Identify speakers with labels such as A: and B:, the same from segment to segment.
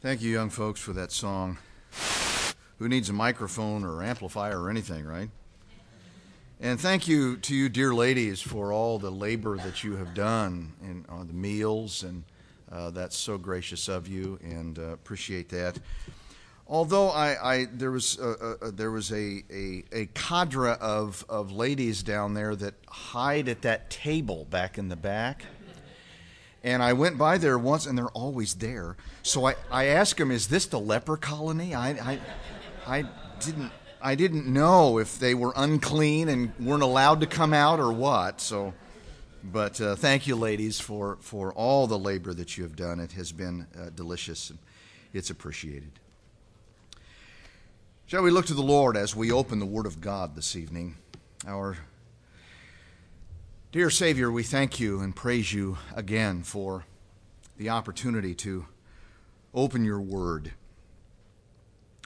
A: Thank you, young folks, for that song. Who needs a microphone or amplifier or anything, right? And thank you to you, dear ladies, for all the labor that you have done in, on the meals, and uh, that's so gracious of you, and uh, appreciate that. Although I, I there was uh, uh there was a, a, a cadre of, of ladies down there that hide at that table back in the back. And I went by there once, and they're always there. So I, I asked them, "Is this the leper colony?" I, I, I didn't I didn't know if they were unclean and weren't allowed to come out or what. So, but uh, thank you, ladies, for for all the labor that you have done. It has been uh, delicious, and it's appreciated. Shall we look to the Lord as we open the Word of God this evening? Our Dear Savior, we thank you and praise you again for the opportunity to open your word.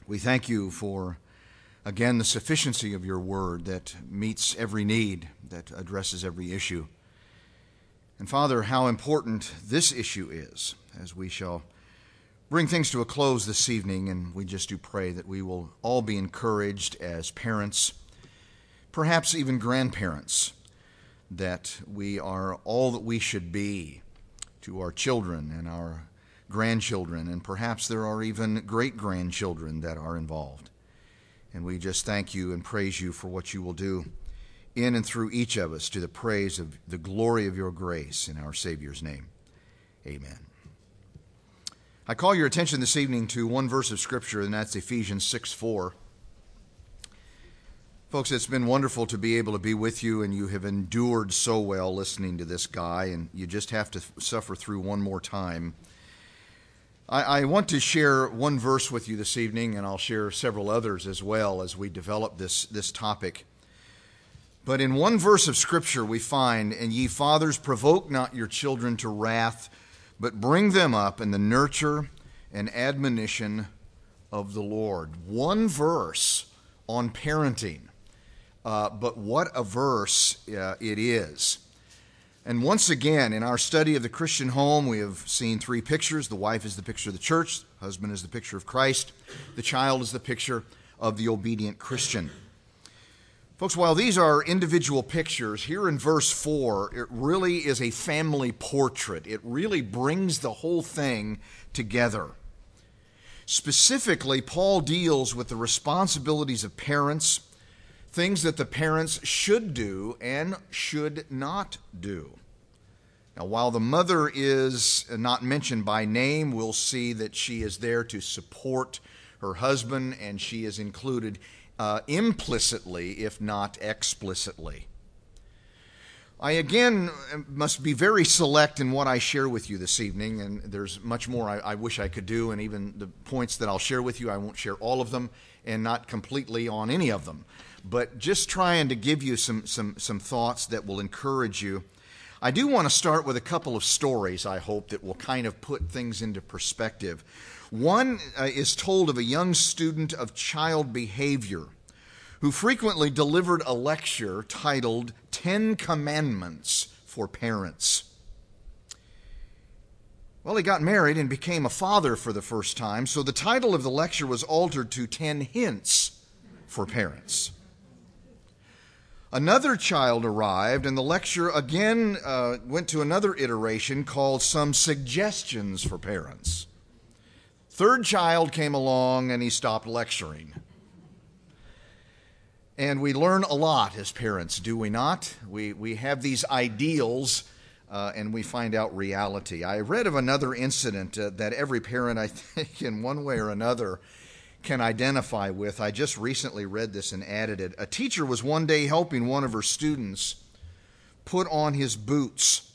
A: We thank you for, again, the sufficiency of your word that meets every need, that addresses every issue. And Father, how important this issue is as we shall bring things to a close this evening, and we just do pray that we will all be encouraged as parents, perhaps even grandparents that we are all that we should be to our children and our grandchildren, and perhaps there are even great grandchildren that are involved. And we just thank you and praise you for what you will do in and through each of us to the praise of the glory of your grace in our Savior's name. Amen. I call your attention this evening to one verse of Scripture, and that's Ephesians 6 4. Folks, it's been wonderful to be able to be with you, and you have endured so well listening to this guy, and you just have to suffer through one more time. I, I, want to share one verse with you this evening, and I'll share several others as well as we develop this, this topic. But in one verse of Scripture, we find, And ye fathers, provoke not your children to wrath, but bring them up in the nurture and admonition of the Lord. One verse on parenting. Uh, but what a verse uh, it is. And once again, in our study of the Christian home, we have seen three pictures. The wife is the picture of the church, the husband is the picture of Christ, the child is the picture of the obedient Christian. Folks, while these are individual pictures, here in verse 4, it really is a family portrait. It really brings the whole thing together. Specifically, Paul deals with the responsibilities of parents things that the parents should do and should not do. Now, while the mother is not mentioned by name, we'll see that she is there to support her husband and she is included uh, implicitly, if not explicitly. I again must be very select in what I share with you this evening, and there's much more I, I, wish I could do, and even the points that I'll share with you, I won't share all of them and not completely on any of them but just trying to give you some, some, some thoughts that will encourage you. I do want to start with a couple of stories, I hope, that will kind of put things into perspective. One uh, is told of a young student of child behavior who frequently delivered a lecture titled Ten Commandments for Parents. Well, he got married and became a father for the first time, so the title of the lecture was altered to Ten Hints for Parents. Another child arrived, and the lecture again uh, went to another iteration called Some Suggestions for Parents. Third child came along, and he stopped lecturing. And we learn a lot as parents, do we not? We, we have these ideals uh, and we find out reality. I read of another incident uh, that every parent, I think, in one way or another, can identify with. I just recently read this and added it. A teacher was one day helping one of her students put on his boots,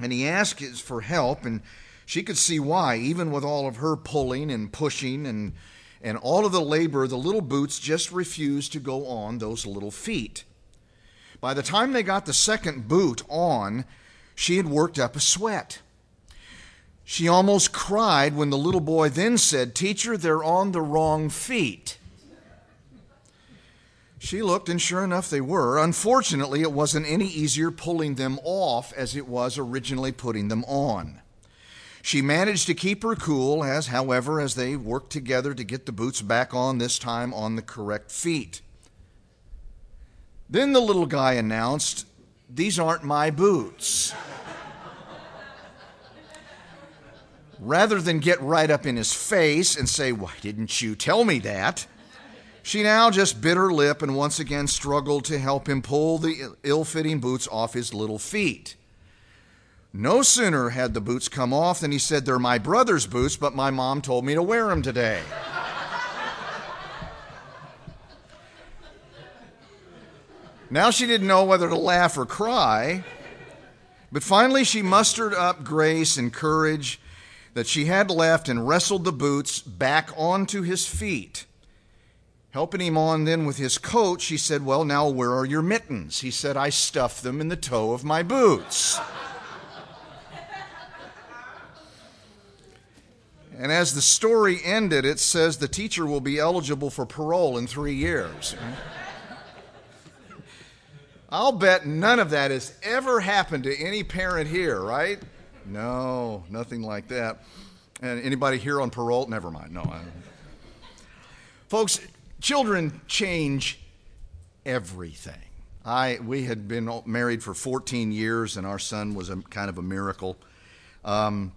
A: and he asked for help, and she could see why, even with all of her pulling and pushing and and all of the labor, the little boots just refused to go on those little feet. By the time they got the second boot on, she had worked up a sweat. She almost cried when the little boy then said, Teacher, they're on the wrong feet. She looked, and sure enough, they were. Unfortunately, it wasn't any easier pulling them off as it was originally putting them on. She managed to keep her cool, as, however, as they worked together to get the boots back on, this time on the correct feet. Then the little guy announced, These aren't my boots. Rather than get right up in his face and say, Why didn't you tell me that? She now just bit her lip and once again struggled to help him pull the ill fitting boots off his little feet. No sooner had the boots come off than he said, They're my brother's boots, but my mom told me to wear them today. now she didn't know whether to laugh or cry, but finally she mustered up grace and courage that she had left and wrestled the boots back onto his feet. Helping him on then with his coat, she said, Well, now where are your mittens? He said, I stuffed them in the toe of my boots. And as the story ended, it says the teacher will be eligible for parole in three years. I'll bet none of that has ever happened to any parent here, right? No, nothing like that. And anybody here on parole? Never mind. No. Folks, children change everything. I we had been married for 14 years, and our son was a kind of a miracle. Um,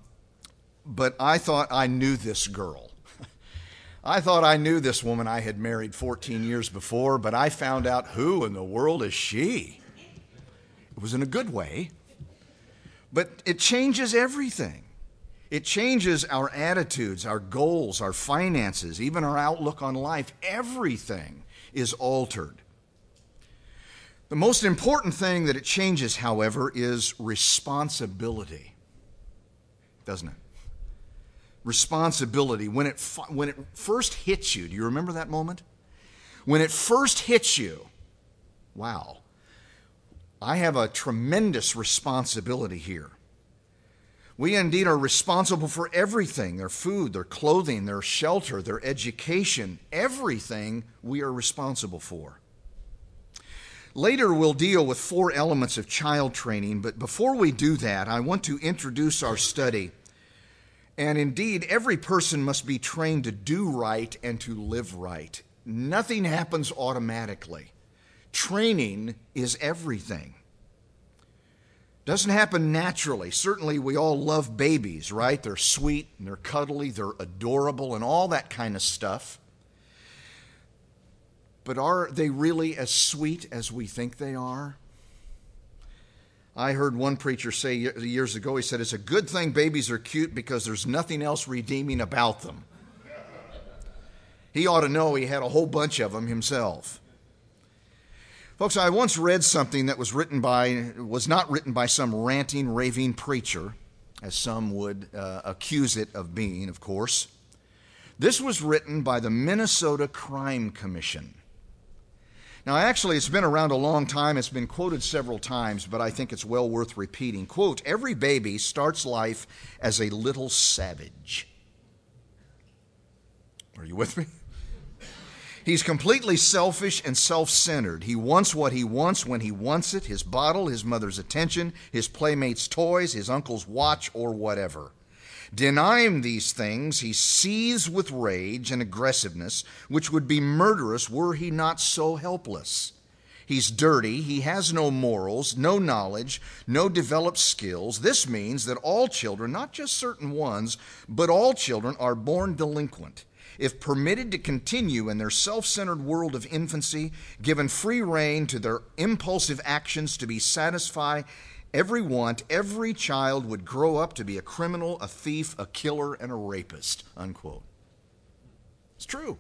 A: but I thought I knew this girl. I thought I knew this woman I had married 14 years before, but I found out who in the world is she? It was in a good way, but it changes everything. It changes our attitudes, our goals, our finances, even our outlook on life. Everything is altered. The most important thing that it changes, however, is responsibility, doesn't it? responsibility when it, when it first hits you. Do you remember that moment? When it first hits you, wow, I have a tremendous responsibility here. We indeed are responsible for everything their food, their clothing, their shelter, their education, everything we are responsible for. Later, we'll deal with four elements of child training, but before we do that, I want to introduce our study and indeed, every person must be trained to do right and to live right. Nothing happens automatically. Training is everything. Doesn't happen naturally. Certainly, we all love babies, right? They're sweet and they're cuddly, they're adorable, and all that kind of stuff. But are they really as sweet as we think they are? I heard one preacher say years ago, he said, It's a good thing babies are cute because there's nothing else redeeming about them. He ought to know he had a whole bunch of them himself. Folks, I once read something that was written by, was not written by some ranting, raving preacher, as some would uh, accuse it of being, of course. This was written by the Minnesota Crime Commission. Now, actually, it's been around a long time. It's been quoted several times, but I think it's well worth repeating. Quote Every baby starts life as a little savage. Are you with me? He's completely selfish and self centered. He wants what he wants when he wants it his bottle, his mother's attention, his playmates' toys, his uncle's watch, or whatever. Deny him these things, he seethes with rage and aggressiveness, which would be murderous were he not so helpless. He's dirty, he has no morals, no knowledge, no developed skills. This means that all children, not just certain ones, but all children, are born delinquent. If permitted to continue in their self centered world of infancy, given free rein to their impulsive actions to be satisfied every want, every child would grow up to be a criminal, a thief, a killer, and a rapist. Unquote. It's true.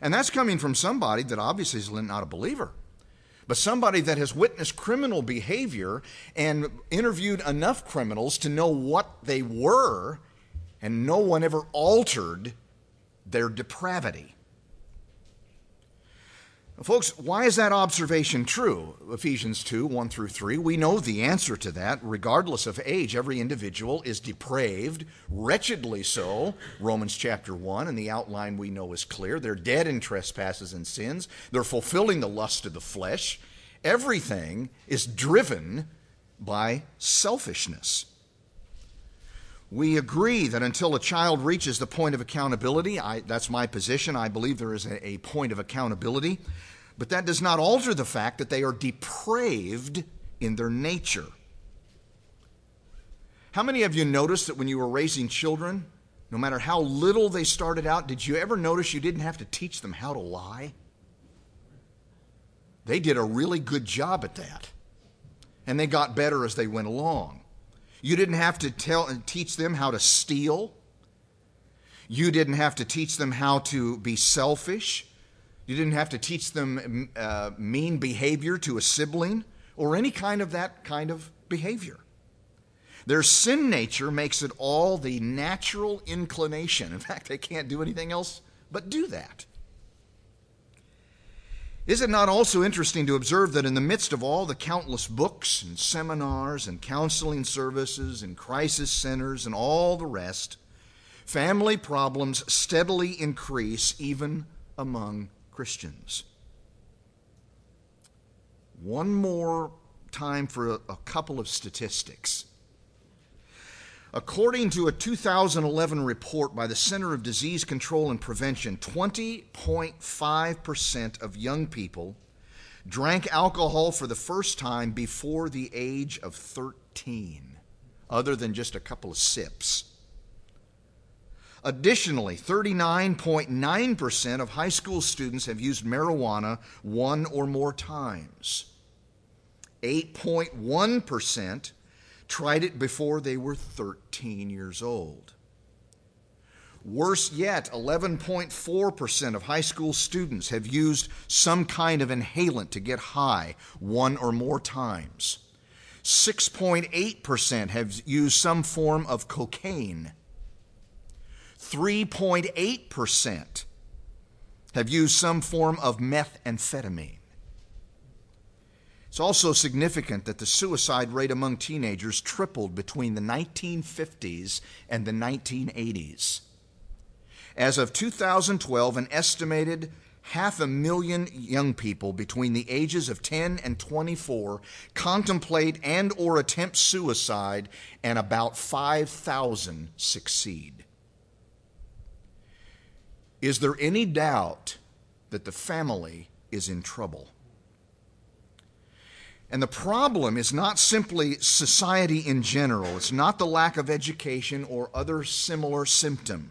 A: And that's coming from somebody that obviously is not a believer, but somebody that has witnessed criminal behavior and interviewed enough criminals to know what they were, and no one ever altered their depravity. Folks, why is that observation true? Ephesians 2 1 through 3. We know the answer to that. Regardless of age, every individual is depraved, wretchedly so. Romans chapter 1, and the outline we know is clear. They're dead in trespasses and sins, they're fulfilling the lust of the flesh. Everything is driven by selfishness. We agree that until a child reaches the point of accountability, I, that's my position, I believe there is a, a point of accountability, but that does not alter the fact that they are depraved in their nature. How many of you noticed that when you were raising children, no matter how little they started out, did you ever notice you didn't have to teach them how to lie? They did a really good job at that. And they got better as they went along. You didn't have to tell and teach them how to steal. You didn't have to teach them how to be selfish. You didn't have to teach them uh, mean behavior to a sibling or any kind of that kind of behavior. Their sin nature makes it all the natural inclination. In fact, they can't do anything else but do that. Is it not also interesting to observe that in the midst of all the countless books and seminars and counseling services and crisis centers and all the rest, family problems steadily increase even among Christians? One more time for a, couple of statistics. According to a 2011 report by the Center of Disease Control and Prevention, 20.5% of young people drank alcohol for the first time before the age of 13, other than just a couple of sips. Additionally, 39.9% of high school students have used marijuana one or more times. 8.1% tried it before they were 13 years old. Worse yet, 11.4% of high school students have used some kind of inhalant to get high one or more times. 6.8% have used some form of cocaine. 3.8% have used some form of methamphetamine. It's also significant that the suicide rate among teenagers tripled between the 1950s and the 1980s. As of 2012, an estimated half a million young people between the ages of 10 and 24 contemplate and or attempt suicide and about 5,000 succeed. Is there any doubt that the family is in trouble? And the problem is not simply society in general, it's not the lack of education or other similar symptom.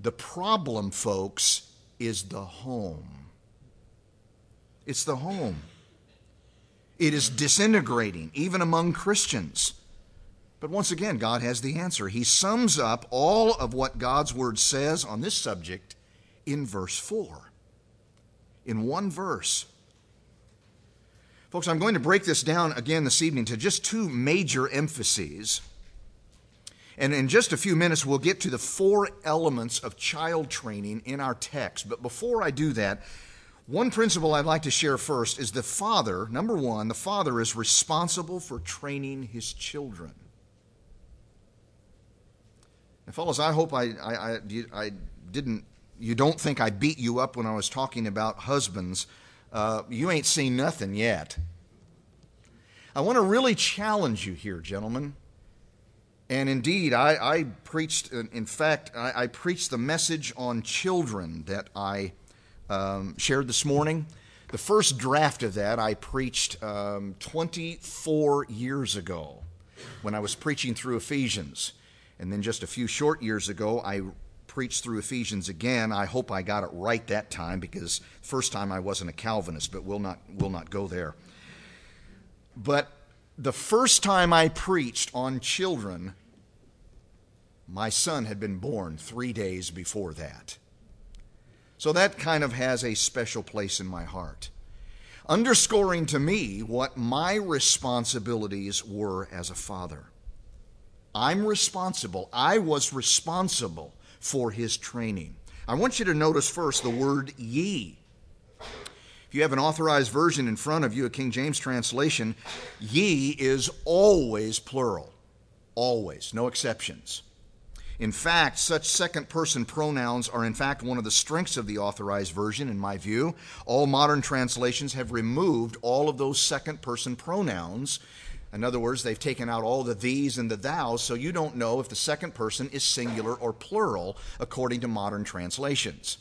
A: The problem, folks, is the home. It's the home. It is disintegrating, even among Christians. But once again, God has the answer. He sums up all of what God's Word says on this subject in verse 4. In one verse. Folks, I'm going to break this down again this evening to just two major emphases. And in just a few minutes, we'll get to the four elements of child training in our text. But before I do that, one principle I'd like to share first is the father, number one, the father is responsible for training his children. And, fellows, I hope I, I, I, I didn't, you don't think I beat you up when I was talking about husbands uh, you ain't seen nothing yet. I want to really challenge you here, gentlemen. And indeed, I, I preached, in fact, I, I, preached the message on children that I um, shared this morning. The first draft of that I preached um, 24 years ago when I was preaching through Ephesians. And then just a few short years ago, I preach through Ephesians again. I hope I got it right that time because first time I wasn't a Calvinist, but we'll not, we'll not go there. But the first time I preached on children, my son had been born three days before that. So that kind of has a special place in my heart, underscoring to me what my responsibilities were as a father. I'm responsible. I was responsible for his training. I want you to notice first the word ye. If you have an authorized version in front of you, a King James translation, ye is always plural. Always, no exceptions. In fact, such second person pronouns are in fact one of the strengths of the authorized version, in my view. All modern translations have removed all of those second person pronouns In other words, they've taken out all the these and the thous, so you don't know if the second person is singular or plural according to modern translations.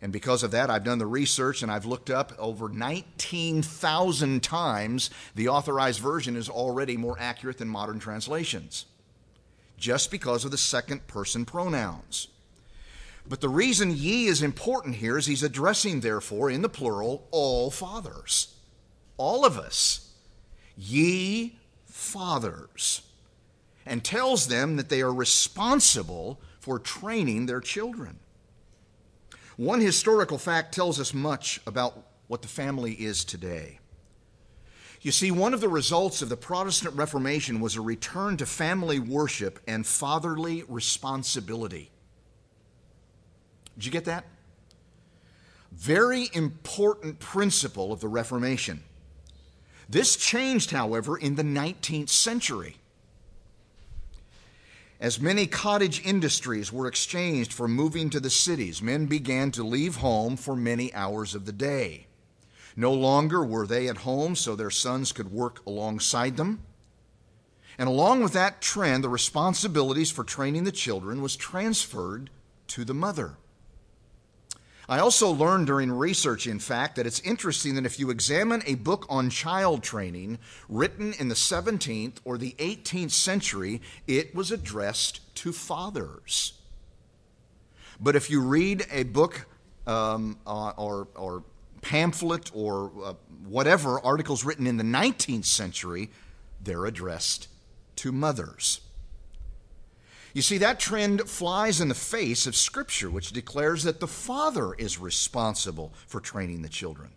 A: And because of that, I've done the research and I've looked up over 19,000 times the authorized version is already more accurate than modern translations, just because of the second person pronouns. But the reason ye is important here is he's addressing, therefore, in the plural, all fathers. All of us. Ye fathers. And tells them that they are responsible for training their children. One historical fact tells us much about what the family is today. You see, one of the results of the Protestant Reformation was a return to family worship and fatherly responsibility. Did you get that? Very important principle of the Reformation. This changed, however, in the 19th century. As many cottage industries were exchanged for moving to the cities, men began to leave home for many hours of the day. No longer were they at home so their sons could work alongside them. And along with that trend, the responsibilities for training the children was transferred to the mother. I also learned during research, in fact, that it's interesting that if you examine a book on child training written in the 17th or the 18th century, it was addressed to fathers. But if you read a book um, uh, or, or pamphlet or uh, whatever, articles written in the 19th century, they're addressed to mothers. You see, that trend flies in the face of Scripture, which declares that the father is responsible for training the children.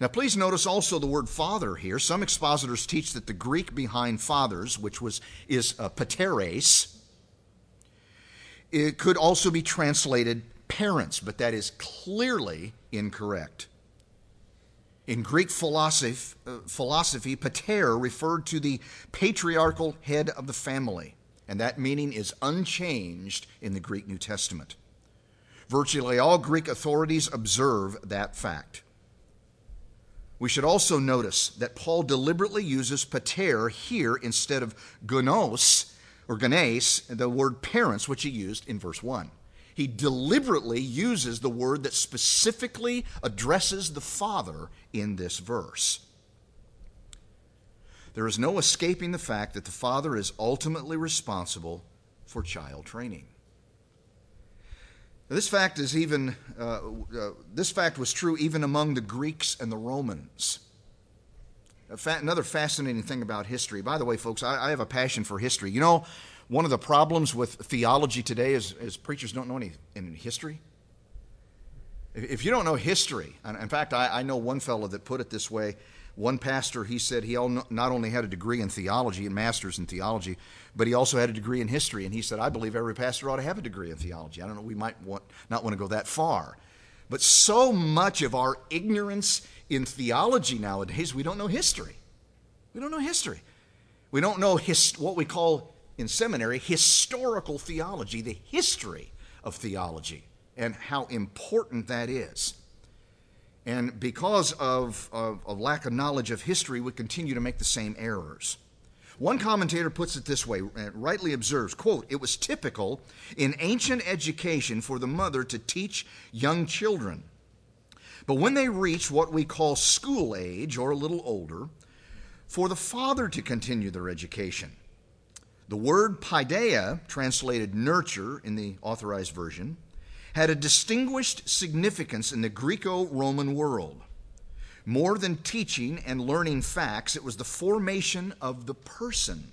A: Now, please notice also the word father here. Some expositors teach that the Greek behind fathers, which was, is uh, pateres, it could also be translated parents, but that is clearly incorrect. In Greek philosophy, uh, philosophy, pater referred to the patriarchal head of the family and that meaning is unchanged in the Greek New Testament. Virtually all Greek authorities observe that fact. We should also notice that Paul deliberately uses pater here instead of gonos or gones, the word parents, which he used in verse 1. He deliberately uses the word that specifically addresses the father in this verse. There is no escaping the fact that the father is ultimately responsible for child training. Now, this fact is even uh, uh, this fact was true even among the Greeks and the Romans. Fa- another fascinating thing about history. By the way, folks, I, I, have a passion for history. You know, one of the problems with theology today is, is preachers don't know any, any history. If you don't know history, in fact, I know one fellow that put it this way one pastor, he said he not only had a degree in theology and master's in theology, but he also had a degree in history. And he said, I believe every pastor ought to have a degree in theology. I don't know, we might want, not want to go that far. But so much of our ignorance in theology nowadays, we don't know history. We don't know history. We don't know his, what we call in seminary historical theology, the history of theology, and how important that is. And because of, of, of, lack of knowledge of history, we continue to make the same errors. One commentator puts it this way, and rightly observes, quote, it was typical in ancient education for the mother to teach young children. But when they reach what we call school age or a little older, for the father to continue their education. The word paideia, translated nurture in the authorized version, had a distinguished significance in the Greco Roman world. More than teaching and learning facts, it was the formation of the person,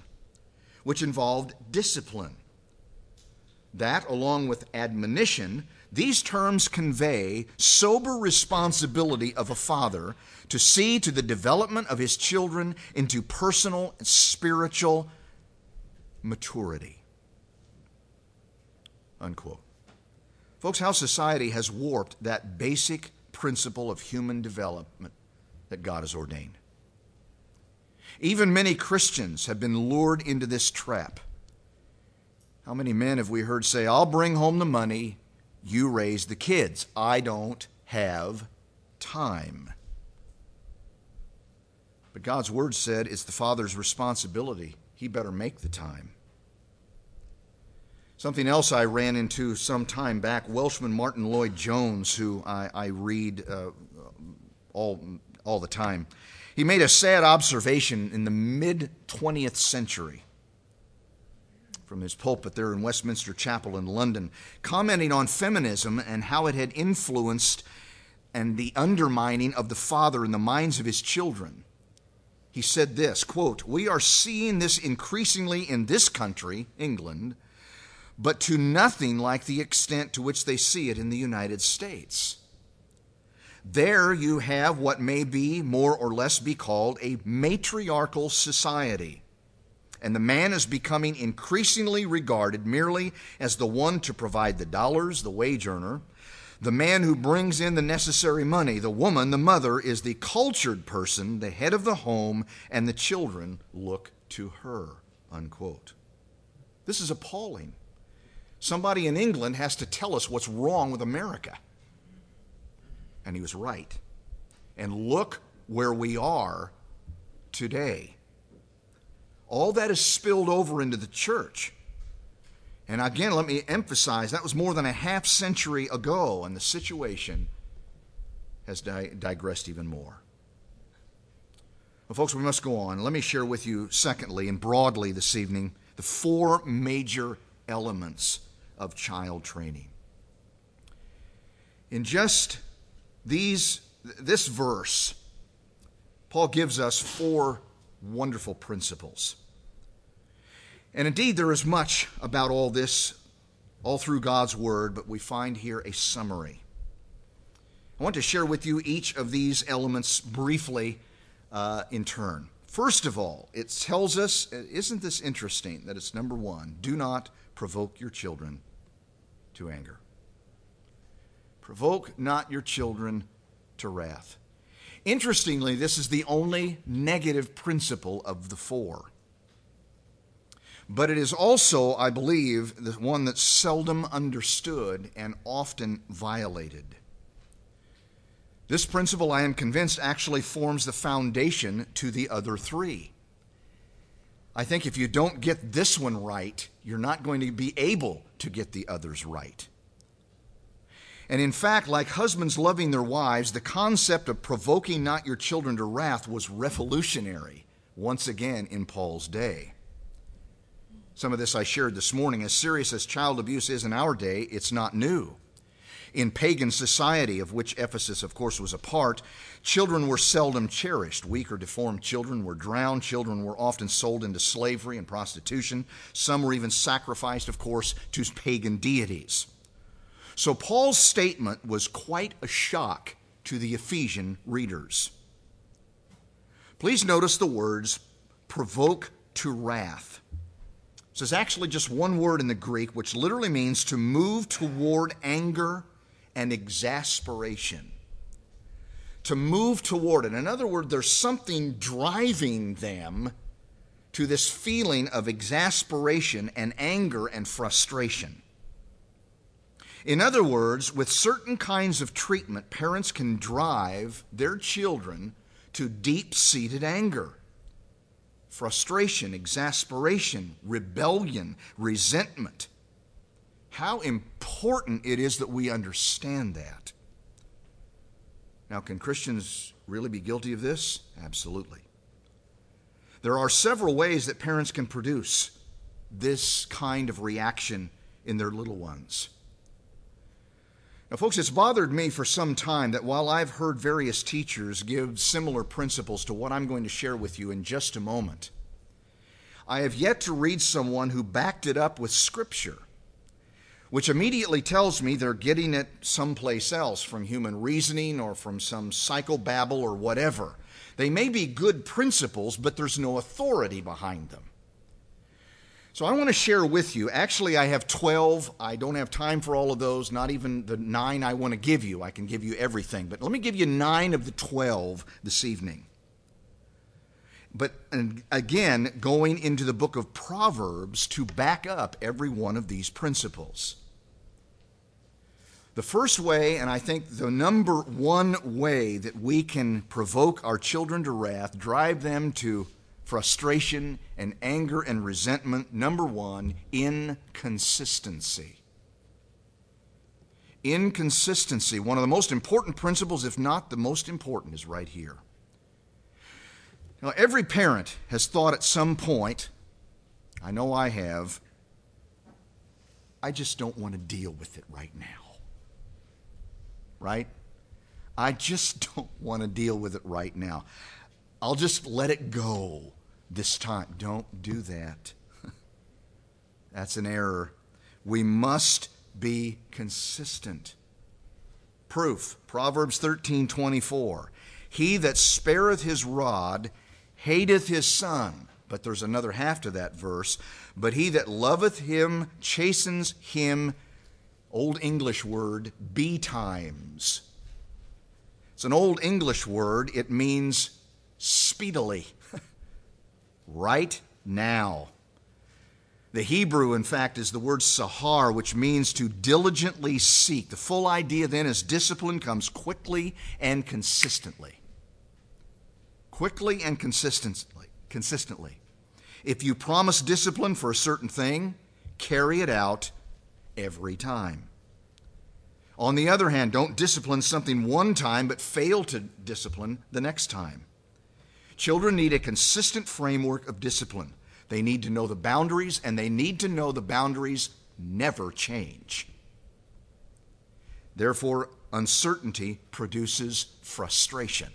A: which involved discipline. That, along with admonition, these terms convey sober responsibility of a father to see to the development of his children into personal and spiritual maturity. Unquote. Folks, how society has warped that basic principle of human development that God has ordained. Even many Christians have been lured into this trap. How many men have we heard say, I'll bring home the money, you raise the kids? I don't have time. But God's word said it's the father's responsibility. He better make the time. Something else I ran into some time back Welshman Martyn Lloyd-Jones, who I, I read uh, all, all the time, he made a sad observation in the mid 20th century from his pulpit there in Westminster Chapel in London, commenting on feminism and how it had influenced and the undermining of the father in the minds of his children. He said this quote, We are seeing this increasingly in this country, England but to nothing like the extent to which they see it in the United States. There you have what may be more or less be called a matriarchal society. And the man is becoming increasingly regarded merely as the one to provide the dollars, the wage earner, the man who brings in the necessary money. The woman, the mother, is the cultured person, the head of the home, and the children look to her. Unquote. This is appalling. Somebody in England has to tell us what's wrong with America. And he was right. And look where we are today. All that is spilled over into the church. And again, let me emphasize that was more than a half century ago, and the situation has di- digressed even more. Well, folks, we must go on. Let me share with you, secondly and broadly this evening, the four major elements of child training. In just these this verse, Paul gives us four wonderful principles. And indeed, there is much about all this all through God's Word, but we find here a summary. I want to share with you each of these elements briefly uh, in turn. First of all, it tells us, isn't this interesting that it's number one, do not provoke your children to anger. Provoke not your children to wrath. Interestingly, this is the only negative principle of the four. But it is also, I believe, the one that's seldom understood and often violated. This principle, I am convinced, actually forms the foundation to the other three. I think if you don't get this one right, you're not going to be able to get the others right. And in fact, like husbands loving their wives, the concept of provoking not your children to wrath was revolutionary once again in Paul's day. Some of this I shared this morning. As serious as child abuse is in our day, it's not new. In pagan society, of which Ephesus, of course, was a part, children were seldom cherished. Weak or deformed children were drowned. Children were often sold into slavery and prostitution. Some were even sacrificed, of course, to pagan deities. So Paul's statement was quite a shock to the Ephesian readers. Please notice the words provoke to wrath. This is actually just one word in the Greek, which literally means to move toward anger and exasperation. To move toward it. In other words, there's something driving them to this feeling of exasperation and anger and frustration. In other words, with certain kinds of treatment, parents can drive their children to deep seated anger, frustration, exasperation, rebellion, resentment how important it is that we understand that. Now, can Christians really be guilty of this? Absolutely. There are several ways that parents can produce this kind of reaction in their little ones. Now, folks, it's bothered me for some time that while I've heard various teachers give similar principles to what I'm going to share with you in just a moment, I have yet to read someone who backed it up with Scripture which immediately tells me they're getting it someplace else from human reasoning or from some psychobabble or whatever. They may be good principles, but there's no authority behind them. So I want to share with you. Actually, I have 12. I don't have time for all of those, not even the nine I want to give you. I can give you everything. But let me give you nine of the 12 this evening. But again, going into the book of Proverbs to back up every one of these principles. The first way, and I think the number one way that we can provoke our children to wrath, drive them to frustration and anger and resentment, number one, inconsistency. Inconsistency, one of the most important principles, if not the most important, is right here. Now, every parent has thought at some point, I know I have, I just don't want to deal with it right now right? I just don't want to deal with it right now. I'll just let it go this time. Don't do that. That's an error. We must be consistent. Proof Proverbs 13 24. He that spareth his rod hateth his son. But there's another half to that verse. But he that loveth him chastens him Old English word, betimes. It's an Old English word. It means speedily, right now. The Hebrew, in fact, is the word sahar, which means to diligently seek. The full idea then is discipline comes quickly and consistently. Quickly and consistently. Consistently. If you promise discipline for a certain thing, carry it out every time. On the other hand, don't discipline something one time but fail to discipline the next time. Children need a consistent framework of discipline. They need to know the boundaries, and they need to know the boundaries never change. Therefore, uncertainty produces frustration.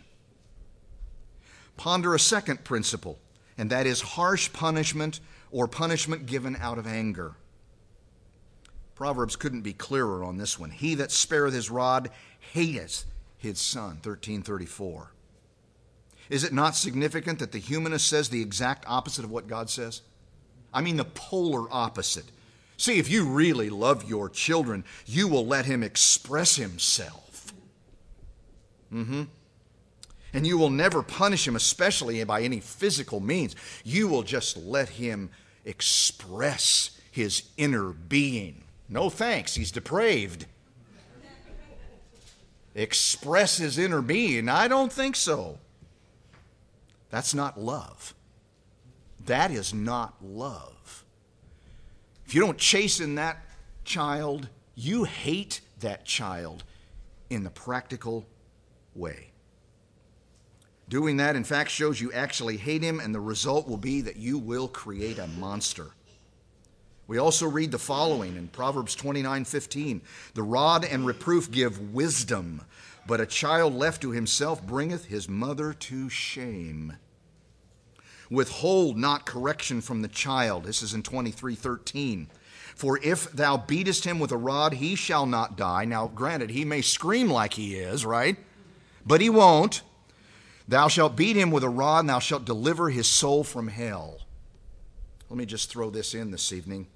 A: Ponder a second principle, and that is harsh punishment or punishment given out of anger. Proverbs couldn't be clearer on this one. He that spareth his rod hateth his son. 1334. Is it not significant that the humanist says the exact opposite of what God says? I mean, the polar opposite. See, if you really love your children, you will let him express himself. Mm-hmm. And you will never punish him, especially by any physical means. You will just let him express his inner being. No thanks, he's depraved. Express his inner being. I don't think so. That's not love. That is not love. If you don't chasten that child, you hate that child in the practical way. Doing that, in fact, shows you actually hate him, and the result will be that you will create a monster. We also read the following in Proverbs 29 15. The rod and reproof give wisdom, but a child left to himself bringeth his mother to shame. Withhold not correction from the child. This is in 23 13. For if thou beatest him with a rod, he shall not die. Now, granted, he may scream like he is, right? But he won't. Thou shalt beat him with a rod, and thou shalt deliver his soul from hell. Let me just throw this in this evening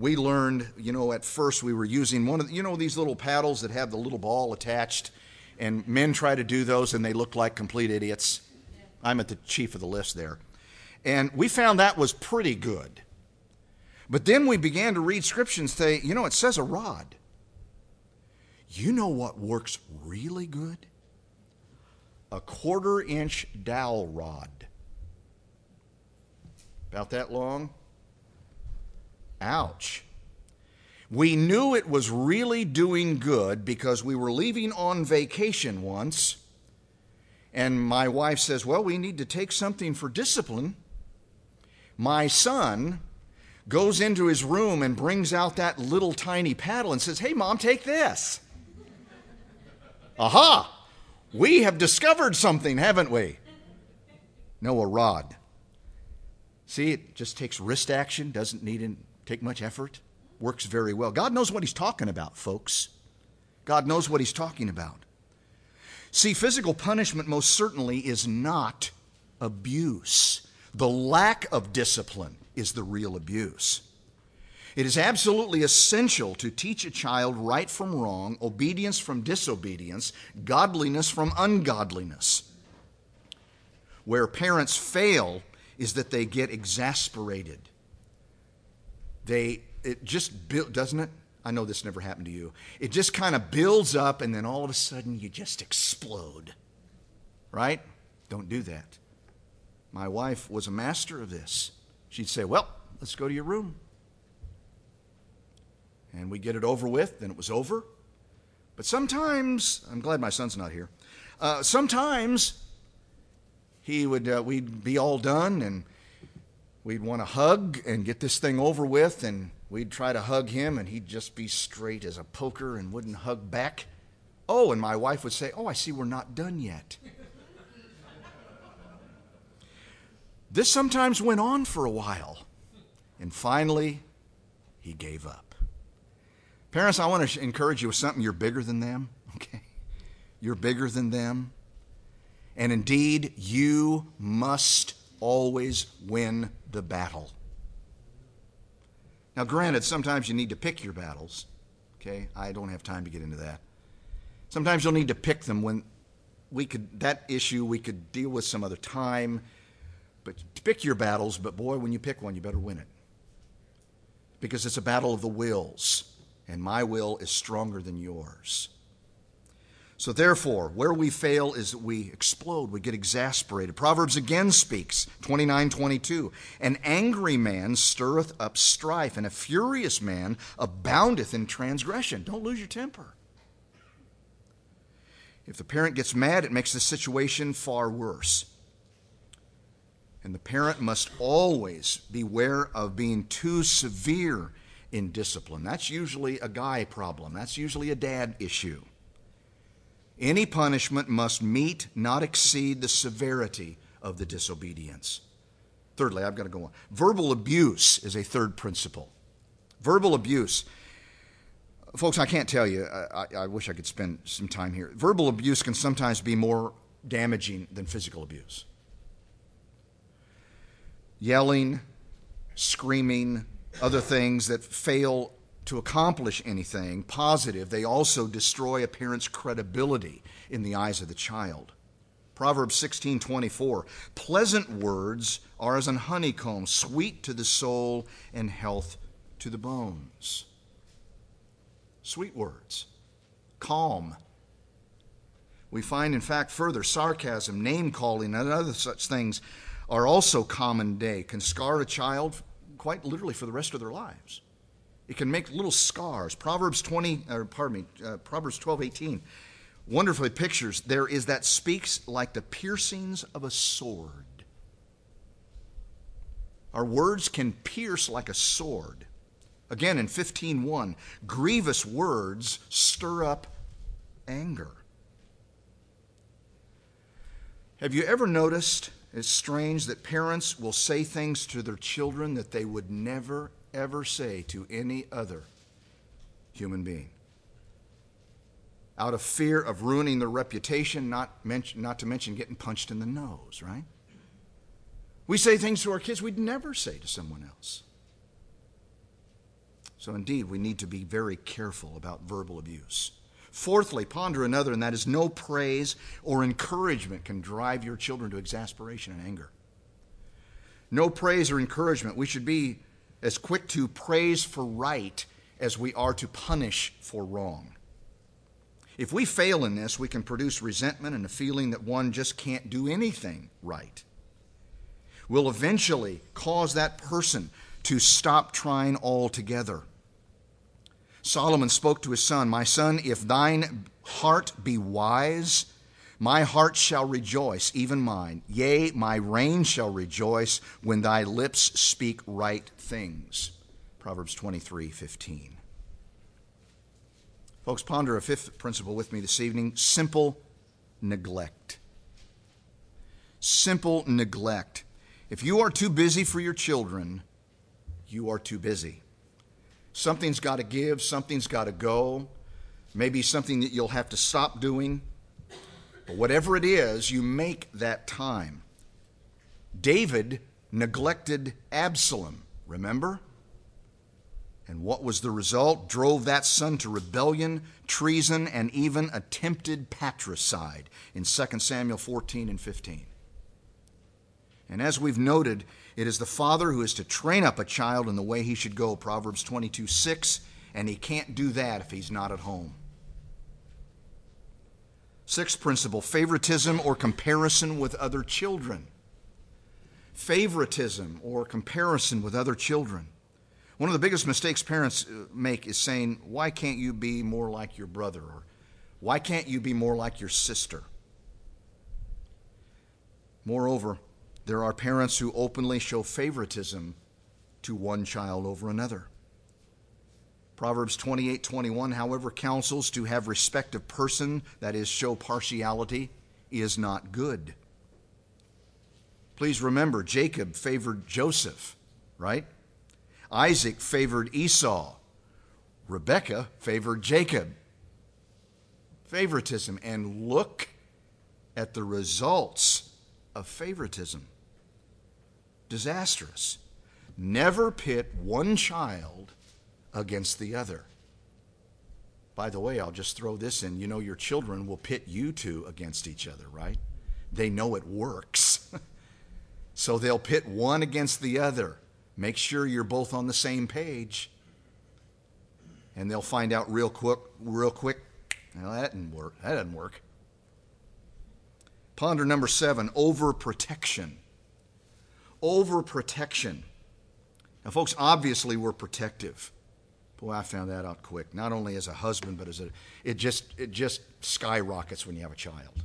A: we learned, you know, at first we were using one of, the, you know, these little paddles that have the little ball attached, and men try to do those and they look like complete idiots. I'm at the chief of the list there. And we found that was pretty good. But then we began to read scripture and say, you know, it says a rod. You know what works really good? A quarter inch dowel rod. About that long, Ouch. We knew it was really doing good because we were leaving on vacation once, and my wife says, Well, we need to take something for discipline. My son goes into his room and brings out that little tiny paddle and says, Hey, mom, take this. Aha! We have discovered something, haven't we? No, a rod. See, it just takes wrist action, doesn't need to take much effort, works very well. God knows what He's talking about, folks. God knows what He's talking about. See, physical punishment most certainly is not abuse. The lack of discipline is the real abuse. It is absolutely essential to teach a child right from wrong, obedience from disobedience, godliness from ungodliness. Where parents fail is that they get exasperated they it just built doesn't it I know this never happened to you. It just kind of builds up and then all of a sudden you just explode. Right? Don't do that. My wife was a master of this. She'd say, Well, let's go to your room. And we get it over with, then it was over. But sometimes, I'm glad my son's not here. Uh, sometimes he would, uh, we'd be all done and we'd want to hug and get this thing over with, and we'd try to hug him, and he'd just be straight as a poker and wouldn't hug back. Oh, and my wife would say, Oh, I see we're not done yet. this sometimes went on for a while, and finally, he gave up. Parents, I want to encourage you with something. You're bigger than them, okay? You're bigger than them. And indeed, you must always win the battle. Now, granted, sometimes you need to pick your battles. Okay, I don't have time to get into that. Sometimes you'll need to pick them when we could, that issue we could deal with some other time. But pick your battles, but boy, when you pick one, you better win it. Because it's a battle of the wills, and my will is stronger than yours. So, therefore, where we fail is that we explode, we get exasperated. Proverbs again speaks, 29 22. An angry man stirreth up strife, and a furious man aboundeth in transgression. Don't lose your temper. If the parent gets mad, it makes the situation far worse. And the parent must always beware of being too severe in discipline. That's usually a guy problem, that's usually a dad issue. Any punishment must meet, not exceed, the severity of the disobedience. Thirdly, I've got to go on. Verbal abuse is a third principle. Verbal abuse. Folks, I can't tell you, I, I, wish I could spend some time here. Verbal abuse can sometimes be more damaging than physical abuse. Yelling, screaming, other things that fail to accomplish anything positive, they also destroy a parent's credibility in the eyes of the child. Proverbs 16:24 Pleasant words are as an honeycomb, sweet to the soul and health to the bones. Sweet words, calm. We find, in fact, further sarcasm, name calling, and other such things are also common day, can scar a child quite literally for the rest of their lives. It can make little scars. Proverbs 20, or pardon me, uh, Proverbs 12, 18, wonderfully pictures there is that speaks like the piercings of a sword. Our words can pierce like a sword. Again, in 15:1, grievous words stir up anger. Have you ever noticed it's strange that parents will say things to their children that they would never ever say to any other human being. Out of fear of ruining their reputation, not, mention, not to mention getting punched in the nose, right? We say things to our kids we'd never say to someone else. So, indeed, we need to be very careful about verbal abuse. Fourthly, ponder another, and that is no praise or encouragement can drive your children to exasperation and anger. No praise or encouragement. We should be as quick to praise for right as we are to punish for wrong. If we fail in this, we can produce resentment and a feeling that one just can't do anything right. We'll eventually cause that person to stop trying altogether. Solomon spoke to his son, My son, if thine heart be wise, my heart shall rejoice, even mine. Yea, my rein shall rejoice when thy lips speak right things. Proverbs 23 15. Folks, ponder a fifth principle with me this evening simple neglect. Simple neglect. If you are too busy for your children, you are too busy. Something's got to give, something's got to go. Maybe something that you'll have to stop doing. But whatever it is, you make that time. David neglected Absalom, remember? And what was the result? Drove that son to rebellion, treason, and even attempted patricide in 2 Samuel 14 and 15. And as we've noted, it is the father who is to train up a child in the way he should go, Proverbs 22 6 and he can't do that if he's not at home. Sixth principle favoritism or comparison with other children. Favoritism or comparison with other children. One of the biggest mistakes parents uh, make is saying, Why can't you be more like your brother? Or why can't you be more like your sister? Moreover, there are parents who openly show favoritism to one child over another. Proverbs 28 21, however, counsels to have respect of person, that is, show partiality, is not good. Please remember, Jacob favored Joseph, right? Isaac favored Esau. Rebekah favored Jacob. Favoritism. And look at the results of favoritism disastrous. Never pit one child against the other. By the way, I'll just throw this in. You know, your children will pit you two against each other, right? They know it works. so they'll pit one against the other. Make sure you're both on the same page. And they'll find out real quick, real quick, well, that didn't work. That doesn't work. Ponder number seven overprotection. Overprotection. Now, folks, obviously we're protective. Boy, I found that out quick. Not only as a husband, but as a it just it just skyrockets when you have a child.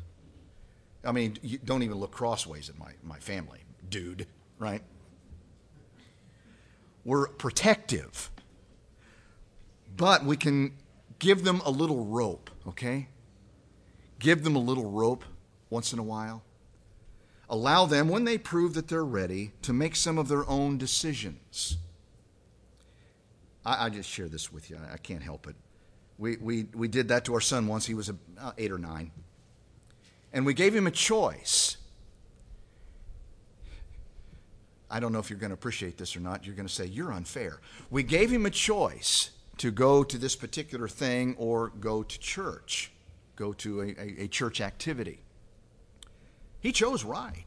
A: I mean, you don't even look crossways at my, my family, dude, right? We're protective. But we can give them a little rope, okay? Give them a little rope once in a while. Allow them, when they prove that they're ready, to make some of their own decisions. I, I just share this with you. I, I, can't help it. We, we, we did that to our son once. He was a, uh, eight or nine. And we gave him a choice. I don't know if you're going to appreciate this or not. You're going to say, You're unfair. We gave him a choice to go to this particular thing or go to church, go to a, a, a church activity. He chose right.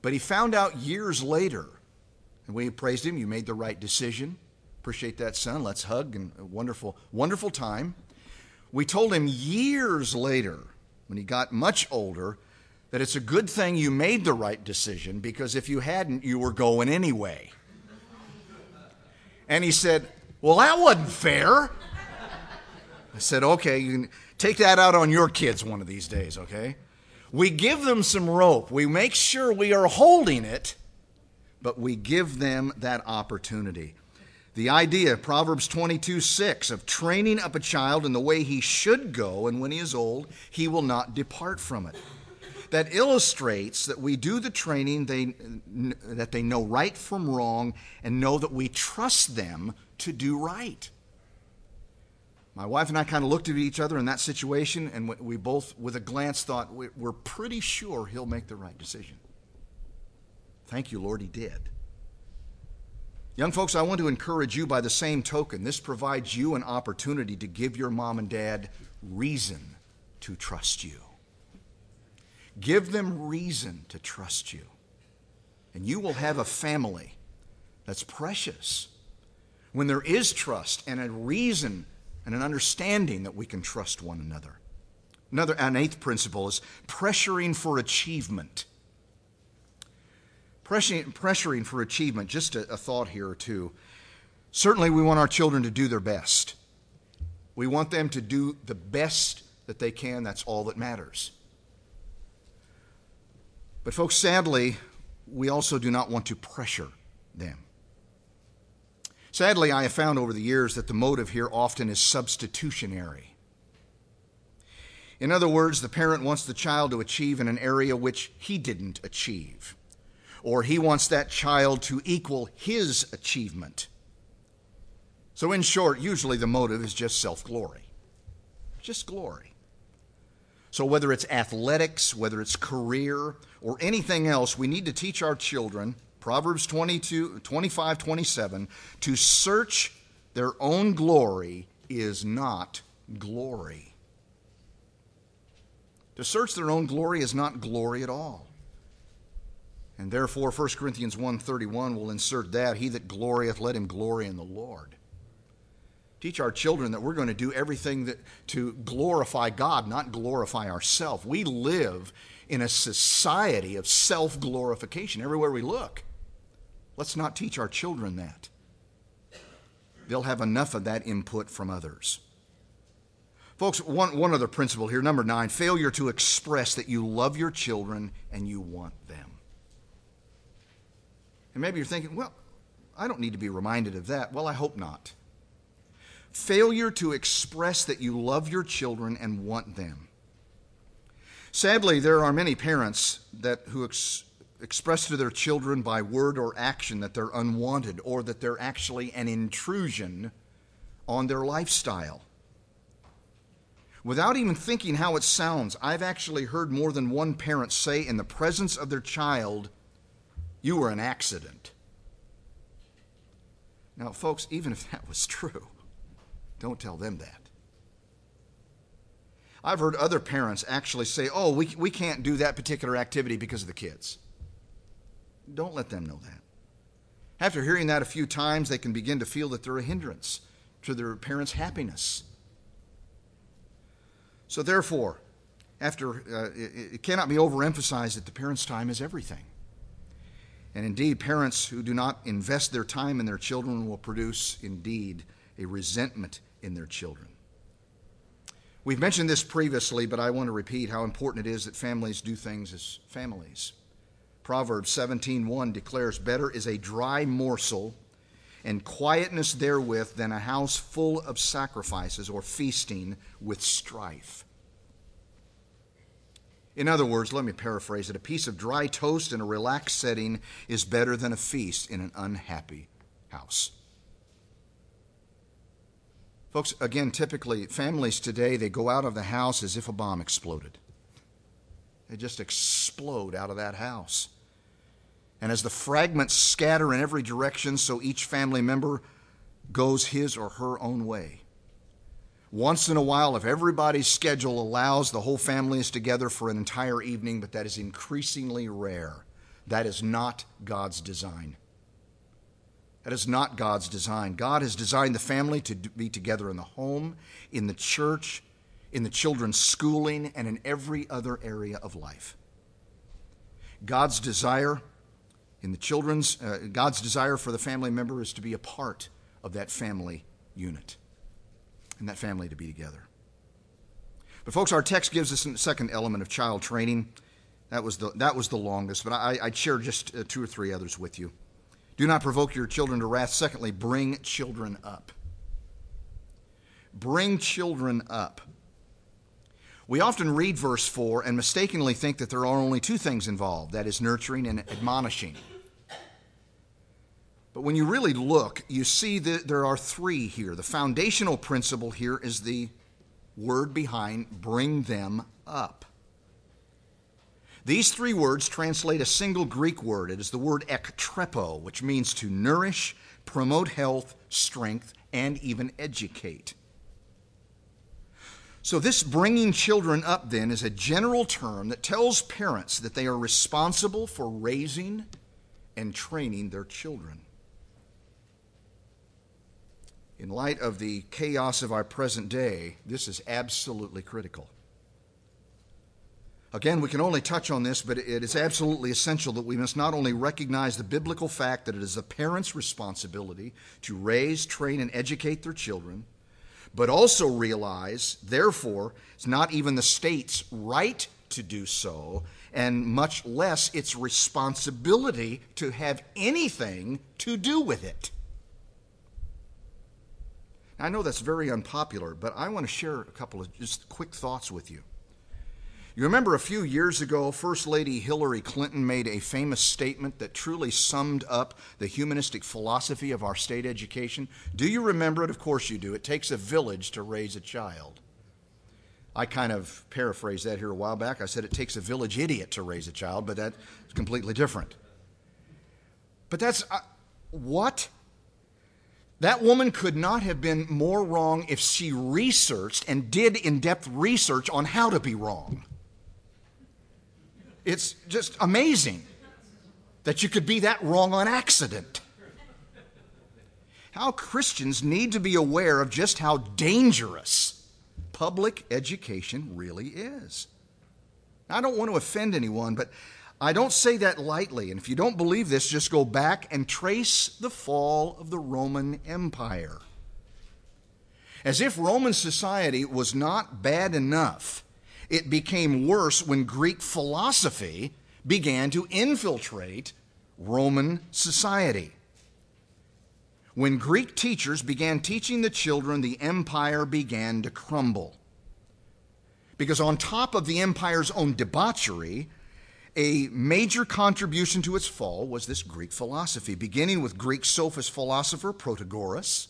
A: But he found out years later, and we praised him, you made the right decision. Appreciate that, son. Let's hug and wonderful, wonderful time. We told him years later, when he got much older, that it's a good thing you made the right decision because if you hadn't, you were going anyway. And he said, Well, that wasn't fair. I said, Okay, you can take that out on your kids one of these days, okay? We give them some rope. We make sure we are holding it, but we give them that opportunity. The idea, Proverbs 22 6, of training up a child in the way he should go, and when he is old, he will not depart from it. That illustrates that we do the training, they, that they know right from wrong, and know that we trust them to do right. My wife and I kind of looked at each other in that situation, and we both, with a glance, thought, we're pretty sure he'll make the right decision. Thank you, Lord, he did. Young folks, I want to encourage you by the same token. This provides you an opportunity to give your mom and dad reason to trust you. Give them reason to trust you. And you will have a family that's precious when there is trust and a reason and an understanding that we can trust one another. Another, an eighth principle is pressuring for achievement. Pressuring, pressuring for achievement, just a, a thought here or two. Certainly, we want our children to do their best. We want them to do the best that they can. That's all that matters. But, folks, sadly, we also do not want to pressure them. Sadly, I have found over the years that the motive here often is substitutionary. In other words, the parent wants the child to achieve in an area which he didn't achieve, or he wants that child to equal his achievement. So, in short, usually the motive is just self glory. Just glory. So, whether it's athletics, whether it's career, or anything else, we need to teach our children Proverbs 22, 25, 27, to search their own glory is not glory. To search their own glory is not glory at all. And therefore 1 Corinthians 1:31 will insert that he that glorieth let him glory in the Lord. Teach our children that we're going to do everything that, to glorify God, not glorify ourselves. We live in a society of self glorification everywhere we look. Let's not teach our children that. They'll have enough of that input from others. Folks, one, one other principle here, number nine failure to express that you love your children and you want them. And maybe you're thinking, well, I don't need to be reminded of that. Well, I hope not. Failure to express that you love your children and want them. Sadly, there are many parents that who ex- express to their children by word or action that they're unwanted or that they're actually an intrusion on their lifestyle. Without even thinking how it sounds, I've actually heard more than one parent say in the presence of their child, You were an accident. Now, folks, even if that was true, don't tell them that. I've heard other parents actually say, Oh, we, we can't do that particular activity because of the kids. Don't let them know that. After hearing that a few times, they can begin to feel that they're a hindrance to their parents' happiness. So, therefore, after uh, it, it cannot be overemphasized that the parents' time is everything. And indeed, parents who do not invest their time in their children will produce, indeed, a resentment in their children. We've mentioned this previously, but I want to repeat how important it is that families do things as families. Proverbs 17:1 declares, "Better is a dry morsel and quietness therewith than a house full of sacrifices or feasting with strife." In other words, let me paraphrase it a piece of dry toast in a relaxed setting is better than a feast in an unhappy house. Folks, again, typically families today, they go out of the house as if a bomb exploded. They just explode out of that house. And as the fragments scatter in every direction, so each family member goes his or her own way. Once in a while, if everybody's schedule allows, the whole family is together for an entire evening, but that is increasingly rare. That is not God's design. That is not God's design. God has designed the family to be together in the home, in the church, in the children's schooling, and in every other area of life. God's desire in the children's, uh, God's desire for the family member is to be a part of that family unit and that family to be together. But, folks, our text gives us a second element of child training. That was the, that was the longest, but I, I'd share just uh, two or three others with you. Do not provoke your children to wrath. Secondly, bring children up. Bring children up. We often read verse 4 and mistakenly think that there are only two things involved that is, nurturing and admonishing. But when you really look, you see that there are three here. The foundational principle here is the word behind bring them up. These three words translate a single Greek word. It is the word ektrepho, which means to nourish, promote health, strength, and even educate. So, this bringing children up then is a general term that tells parents that they are responsible for raising and training their children. In light of the chaos of our present day, this is absolutely critical. Again, we can only touch on this, but it is absolutely essential that we must not only recognize the biblical fact that it is the parent's responsibility to raise, train, and educate their children, but also realize, therefore, it's not even the state's right to do so, and much less its responsibility to have anything to do with it. I know that's very unpopular, but I want to share a couple of just quick thoughts with you. You remember a few years ago, First Lady Hillary Clinton made a famous statement that truly summed up the humanistic philosophy of our state education. Do you remember it? Of course you do. It takes a village to raise a child. I kind of paraphrased that here a while back. I said it takes a village idiot to raise a child, but that's completely different. But that's uh, what? That woman could not have been more wrong if she researched and did in depth research on how to be wrong. It's just amazing that you could be that wrong on accident. how Christians need to be aware of just how dangerous public education really is. I don't want to offend anyone, but I don't say that lightly. And if you don't believe this, just go back and trace the fall of the Roman Empire. As if Roman society was not bad enough, it became worse when Greek philosophy began to infiltrate Roman society. When Greek teachers began teaching the children, the empire began to crumble. Because on top of the empire's own debauchery, a major contribution to its fall was this Greek philosophy, beginning with Greek sophist philosopher Protagoras,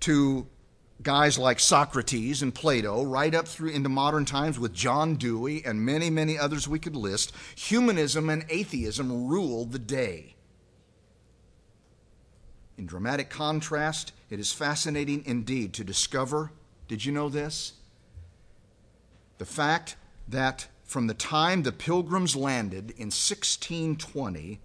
A: to guys like Socrates and Plato, right up through into modern times with John Dewey and many, many others we could list, humanism and atheism ruled the day. In dramatic contrast, it is fascinating indeed to discover did you know this? The fact that from the time the pilgrims landed in 1620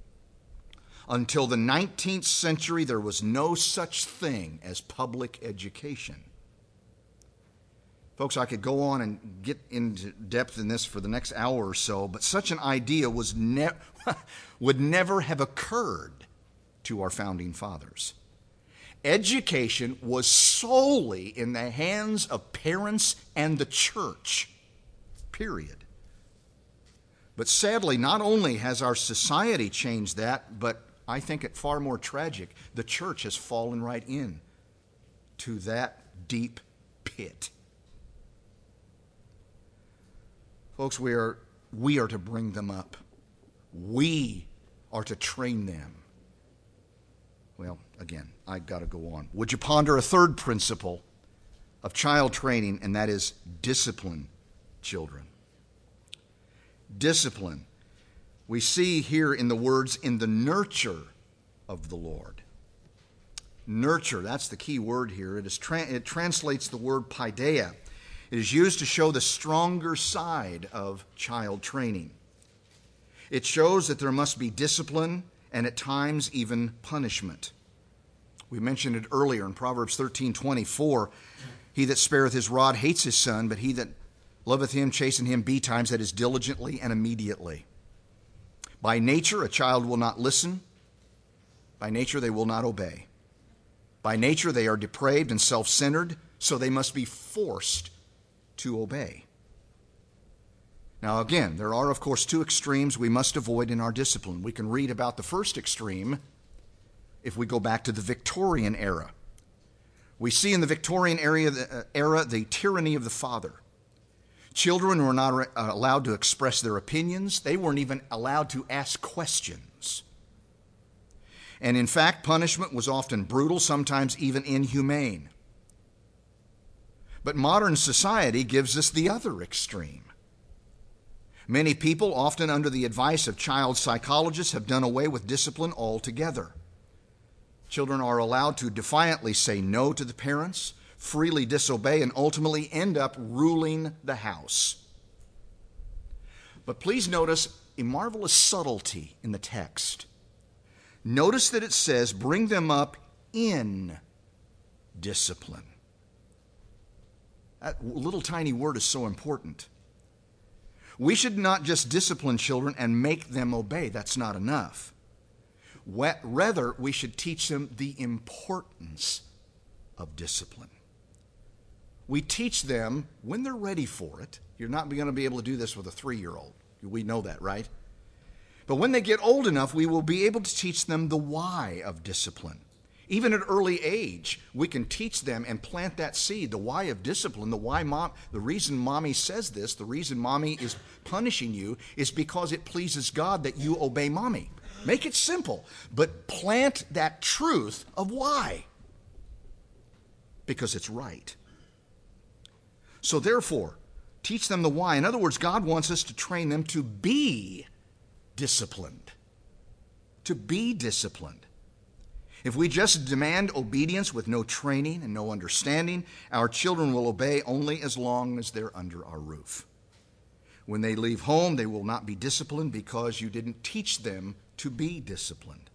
A: until the 19th century, there was no such thing as public education. Folks, I could go on and get into depth in this for the next hour or so, but such an idea was ne- would never have occurred to our founding fathers. Education was solely in the hands of parents and the church, period. But sadly, not only has our society changed that, but I think it far more tragic, the church has fallen right in to that deep pit. Folks, we are, we are to bring them up. We are to train them. Well, again, I've got to go on. Would you ponder a third principle of child training, and that is discipline children? Discipline. We see here in the words, in the nurture of the Lord. Nurture, that's the key word here. It, is tra- it translates the word paideia. It is used to show the stronger side of child training. It shows that there must be discipline and at times even punishment. We mentioned it earlier in Proverbs 13 24. He that spareth his rod hates his son, but he that loveth him chasten him betimes, that is diligently and immediately. By nature, a child will not listen. By nature, they will not obey. By nature, they are depraved and self centered, so they must be forced to obey. Now, again, there are, of course, two extremes we must avoid in our discipline. We can read about the first extreme if we go back to the Victorian era. We see in the Victorian era, uh, era the tyranny of the father. Children were not uh, allowed to express their opinions, they weren't even allowed to ask questions. And in fact, punishment was often brutal, sometimes even inhumane. But modern society gives us the other extreme. Many people, often under the advice of child psychologists, have done away with discipline altogether. Children are allowed to defiantly say no to the parents, freely disobey, and ultimately end up ruling the house. But please notice a marvelous subtlety in the text. Notice that it says, bring them up in discipline. That little tiny word is so important. We should not just discipline children and make them obey. That's not enough. Rather, we should teach them the importance of discipline. We teach them when they're ready for it. You're not going to be able to do this with a three year old. We know that, right? But when they get old enough, we will be able to teach them the why of discipline. Even at early age, we can teach them and plant that seed, the why of discipline, the why mom, the reason mommy says this, the reason mommy is punishing you is because it pleases God that you obey mommy. Make it simple, but plant that truth of why. Because it's right. So therefore, teach them the why. In other words, God wants us to train them to be disciplined. To be disciplined. If we just demand obedience with no training and no understanding, our children will obey only as long as they're under our roof. When they leave home, they will not be disciplined because you didn't teach them to be disciplined.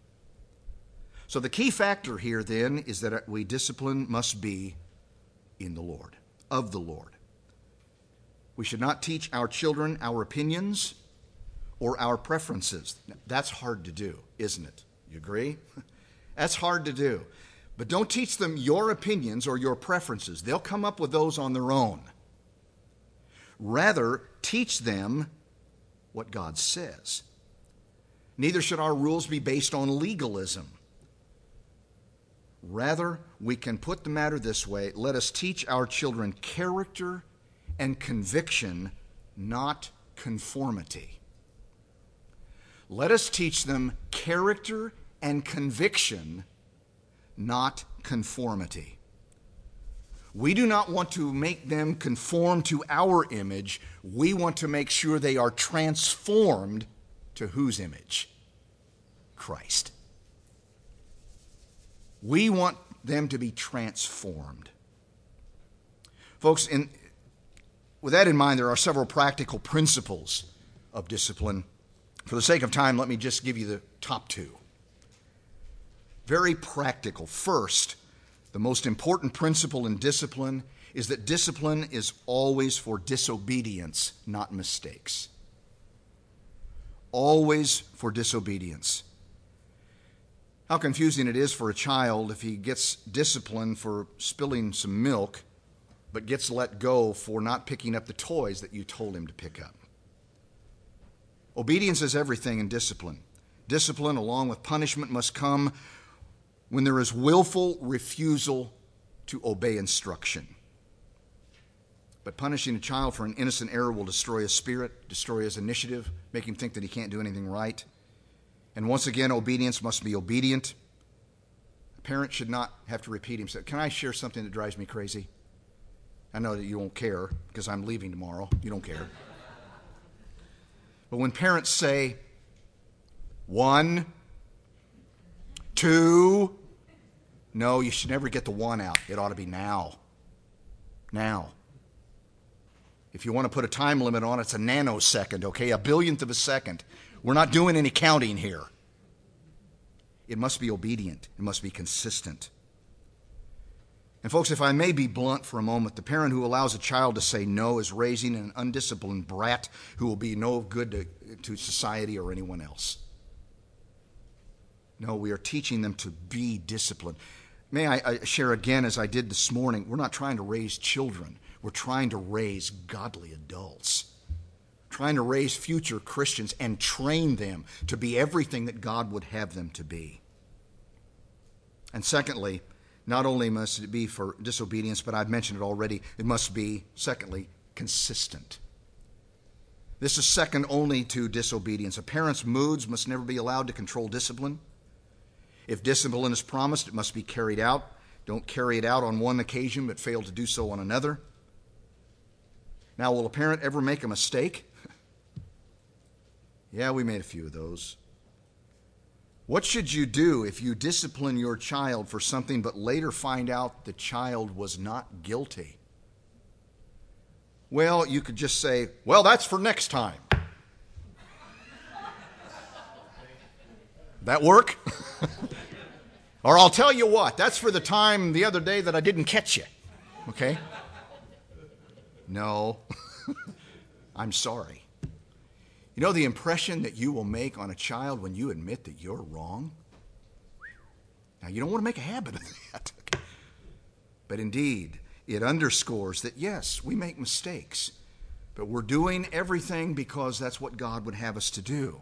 A: So the key factor here then is that we discipline must be in the Lord, of the Lord. We should not teach our children our opinions or our preferences. That's hard to do, isn't it? You agree? That's hard to do. But don't teach them your opinions or your preferences. They'll come up with those on their own. Rather, teach them what God says. Neither should our rules be based on legalism. Rather, we can put the matter this way let us teach our children character and conviction, not conformity. Let us teach them character and conviction, not conformity. We do not want to make them conform to our image. We want to make sure they are transformed to whose image? Christ. We want them to be transformed. Folks, in, with that in mind, there are several practical principles of discipline. For the sake of time, let me just give you the top two. Very practical. First, the most important principle in discipline is that discipline is always for disobedience, not mistakes. Always for disobedience. How confusing it is for a child if he gets disciplined for spilling some milk, but gets let go for not picking up the toys that you told him to pick up. Obedience is everything in discipline. Discipline, along with punishment, must come when there is willful refusal to obey instruction. But punishing a child for an innocent error will destroy his spirit, destroy his initiative, make him think that he can't do anything right. And once again, obedience must be obedient. A parent should not have to repeat himself. Can I share something that drives me crazy? I know that you won't care because I'm leaving tomorrow. You don't care. But when parents say, one, two, no, you should never get the one out. It ought to be now. Now. If you want to put a time limit on it, it's a nanosecond, okay? A billionth of a second. We're not doing any counting here. It must be obedient, it must be consistent. And, folks, if I may be blunt for a moment, the parent who allows a child to say no is raising an undisciplined brat who will be no good to, to society or anyone else. No, we are teaching them to be disciplined. May I, I share again, as I did this morning, we're not trying to raise children, we're trying to raise godly adults. Trying to raise future Christians and train them to be everything that God would have them to be. And secondly, not only must it be for disobedience, but I've mentioned it already, it must be, secondly, consistent. This is second only to disobedience. A parent's moods must never be allowed to control discipline. If discipline is promised, it must be carried out. Don't carry it out on one occasion but fail to do so on another. Now, will a parent ever make a mistake? yeah, we made a few of those. What should you do if you discipline your child for something but later find out the child was not guilty? Well, you could just say, well, that's for next time. that work? or I'll tell you what, that's for the time the other day that I didn't catch you. Okay? No. I'm sorry. You know the impression that you will make on a child when you admit that you're wrong? Now, you don't want to make a habit of that. But indeed, it underscores that yes, we make mistakes, but we're doing everything because that's what God would have us to do.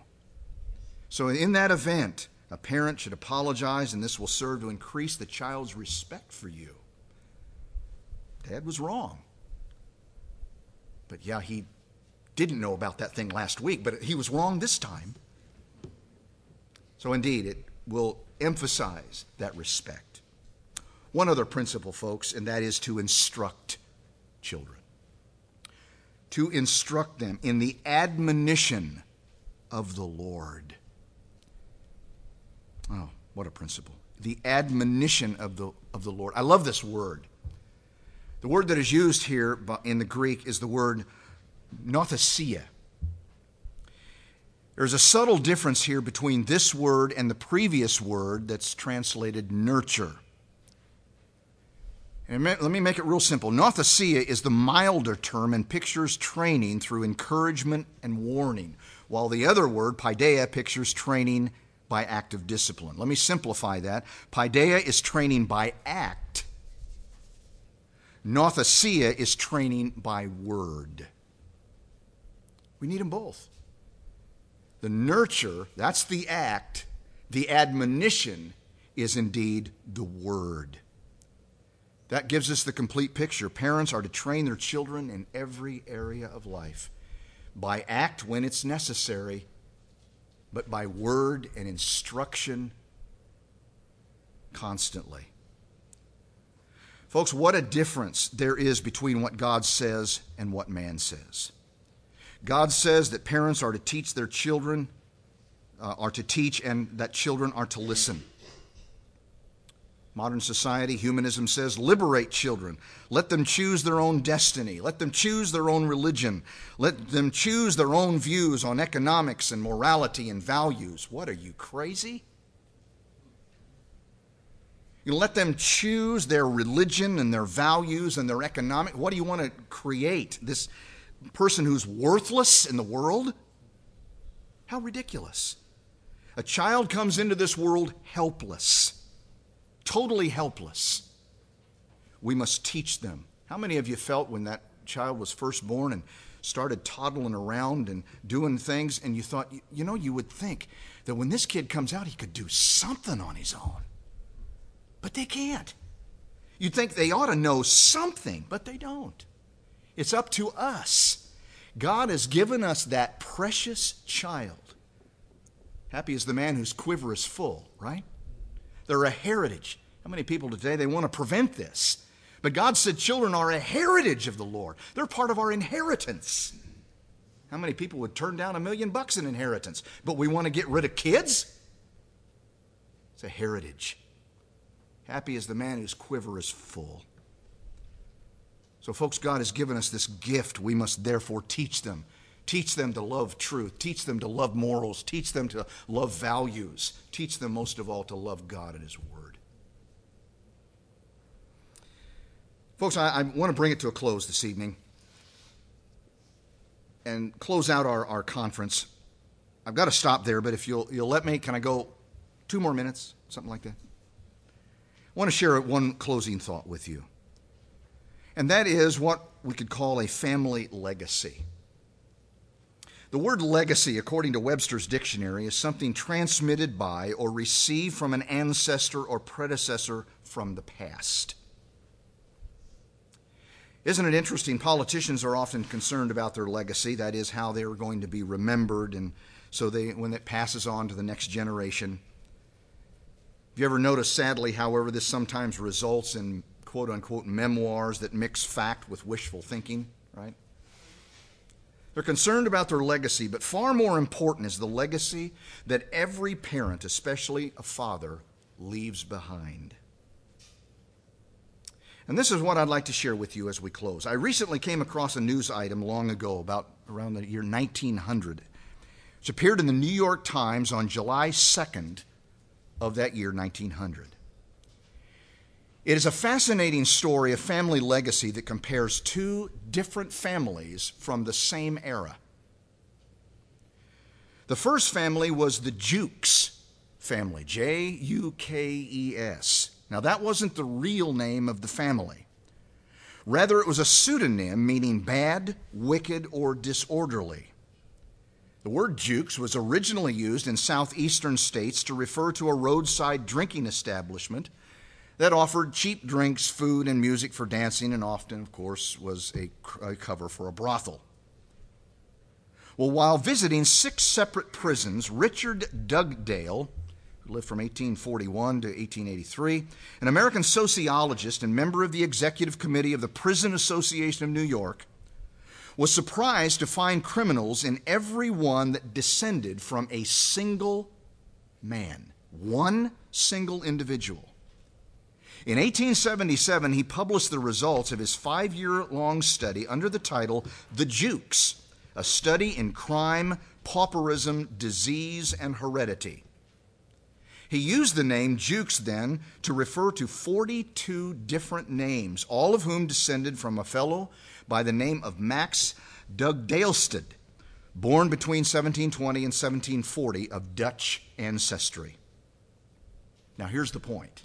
A: So, in that event, a parent should apologize, and this will serve to increase the child's respect for you. Dad was wrong. But yeah, he didn't know about that thing last week, but he was wrong this time. So, indeed, it will emphasize that respect. One other principle, folks, and that is to instruct children. To instruct them in the admonition of the Lord. Oh, what a principle. The admonition of the, of the Lord. I love this word. The word that is used here in the Greek is the word nouthesia. There's a subtle difference here between this word and the previous word that's translated nurture. And let me make it real simple. Nouthesia is the milder term and pictures training through encouragement and warning, while the other word, paideia, pictures training by active discipline. Let me simplify that. Paideia is training by act. Nouthesia is training by word. We need them both. The nurture, that's the act. The admonition is indeed the word. That gives us the complete picture. Parents are to train their children in every area of life by act when it's necessary, but by word and instruction constantly. Folks, what a difference there is between what God says and what man says. God says that parents are to teach their children, uh, are to teach, and that children are to listen. Modern society, humanism says, liberate children. Let them choose their own destiny. Let them choose their own religion. Let them choose their own views on economics and morality and values. What are you, crazy? You let them choose their religion and their values and their economic. What do you want to create? This person who's worthless in the world? How ridiculous. A child comes into this world helpless totally helpless. We must teach them. How many of you felt when that child was first born and started toddling around and doing things, and you thought, you know, you would think that when this kid comes out, he could do something on his own. But they can't. You'd think they ought to know something, but they don't. It's up to us. God has given us that precious child. Happy is the man whose quiver is full, right? They're a heritage. How many people today they want to prevent this? But God said children are a heritage of the Lord. They're part of our inheritance. How many people would turn down a million bucks in inheritance? But we want to get rid of kids? It's a heritage. Happy is the man whose quiver is full. So, folks, God has given us this gift. We must therefore teach them Teach them to love truth. Teach them to love morals. Teach them to love values. Teach them, most of all, to love God and His Word. Folks, I, I want to bring it to a close this evening and close out our, our conference. I've got to stop there, but if you'll, you'll let me, can I go two more minutes? Something like that? I want to share one closing thought with you. And that is what we could call a family legacy. The word legacy, according to Webster's dictionary, is something transmitted by or received from an ancestor or predecessor from the past. Isn't it interesting? Politicians are often concerned about their legacy, that is, how they are going to be remembered, and so they, when it passes on to the next generation. Have you ever noticed, sadly, however, this sometimes results in quote unquote memoirs that mix fact with wishful thinking, right? They're concerned about their legacy, but far more important is the legacy that every parent, especially a father, leaves behind. And this is what I'd like to share with you as we close. I recently came across a news item long ago, about around the year 1900, which appeared in the New York Times on July 2nd of that year, 1900. It is a fascinating story of family legacy that compares two different families from the same era. The first family was the Jukes family, J U K E S. Now, that wasn't the real name of the family. Rather, it was a pseudonym meaning bad, wicked, or disorderly. The word Jukes was originally used in southeastern states to refer to a roadside drinking establishment that offered cheap drinks, food, and music for dancing, and often, of course, was a, a cover for a brothel. Well, while visiting six separate prisons, Richard Dugdale, who lived from 1841 to 1883, an American sociologist and member of the executive committee of the Prison Association of New York, was surprised to find criminals in every one that descended from a single man, one single individual. In 1877, he published the results of his five year long study under the title The Jukes a study in crime, pauperism, disease, and heredity. He used the name Jukes then to refer to 42 different names, all of whom descended from a fellow by the name of Max Dugdaledsted, born between 1720 and 1740 of Dutch ancestry. Now, here's the point.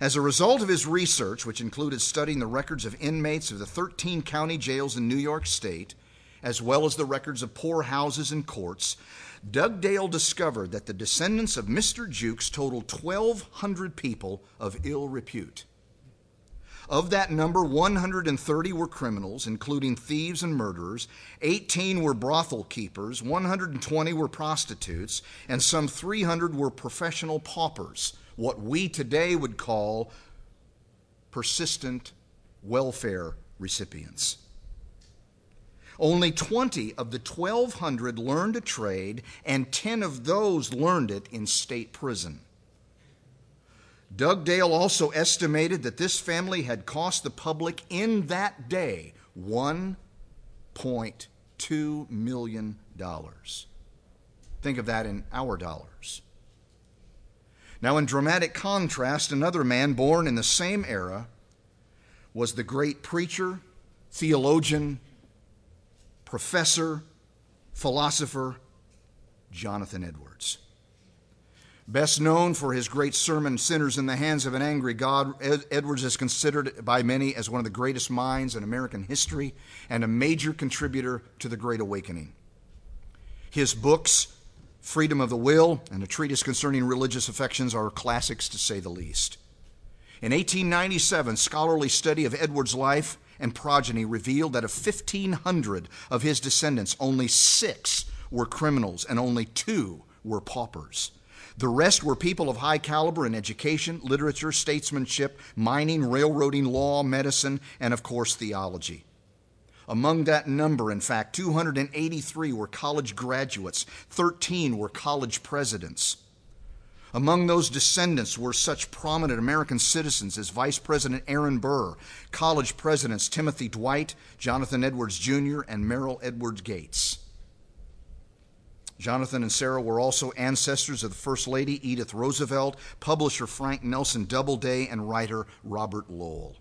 A: As a result of his research, which included studying the records of inmates of the 13 county jails in New York State, as well as the records of poorhouses and courts, Dugdale discovered that the descendants of Mr. Jukes totaled 1,200 people of ill repute. Of that number, 130 were criminals, including thieves and murderers, 18 were brothel keepers, 120 were prostitutes, and some 300 were professional paupers, what we today would call persistent welfare recipients. Only 20 of the 1,200 learned a trade, and 10 of those learned it in state prison. Dugdale also estimated that this family had cost the public in that day $1.2 million. Think of that in our dollars. Now, in dramatic contrast, another man born in the same era was the great preacher, theologian, professor, philosopher, Jonathan Edwards. Best known for his great sermon, Sinners in the Hands of an Angry God, Edwards is considered by many as one of the greatest minds in American history and a major contributor to the Great Awakening. His books, Freedom of the Will and a treatise concerning religious affections, are classics to say the least. In 1897, scholarly study of Edwards' life and progeny revealed that of 1,500 of his descendants, only six were criminals and only two were paupers. The rest were people of high caliber in education, literature, statesmanship, mining, railroading, law, medicine, and of course, theology. Among that number, in fact, 283 were college graduates, 13 were college presidents. Among those descendants were such prominent American citizens as Vice President Aaron Burr, college presidents Timothy Dwight, Jonathan Edwards Jr., and Merrill Edwards Gates. Jonathan and Sarah were also ancestors of the First Lady Edith Roosevelt, publisher Frank Nelson Doubleday, and writer Robert Lowell.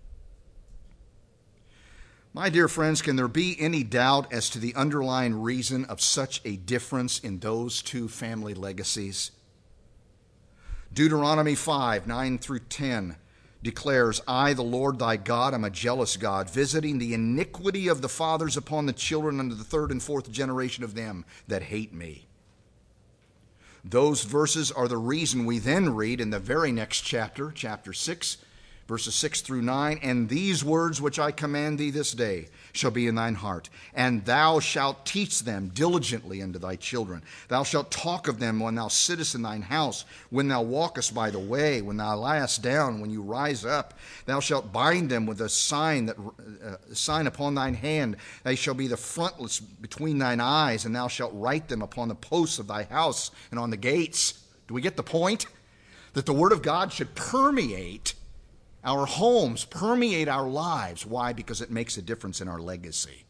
A: My dear friends, can there be any doubt as to the underlying reason of such a difference in those two family legacies? Deuteronomy 5 9 through 10 declares, I, the Lord thy God, am a jealous God, visiting the iniquity of the fathers upon the children unto the third and fourth generation of them that hate me. Those verses are the reason we then read in the very next chapter, chapter 6, verses 6 through 9 And these words which I command thee this day shall be in thine heart, and thou shalt teach them diligently unto thy children. Thou shalt talk of them when thou sittest in thine house, when thou walkest by the way, when thou liest down, when you rise up. Thou shalt bind them with a sign that uh, sign upon thine hand. They shall be the frontlets between thine eyes, and thou shalt write them upon the posts of thy house and on the gates. Do we get the point? That the word of God should permeate our homes permeate our lives. Why? Because it makes a difference in our legacy.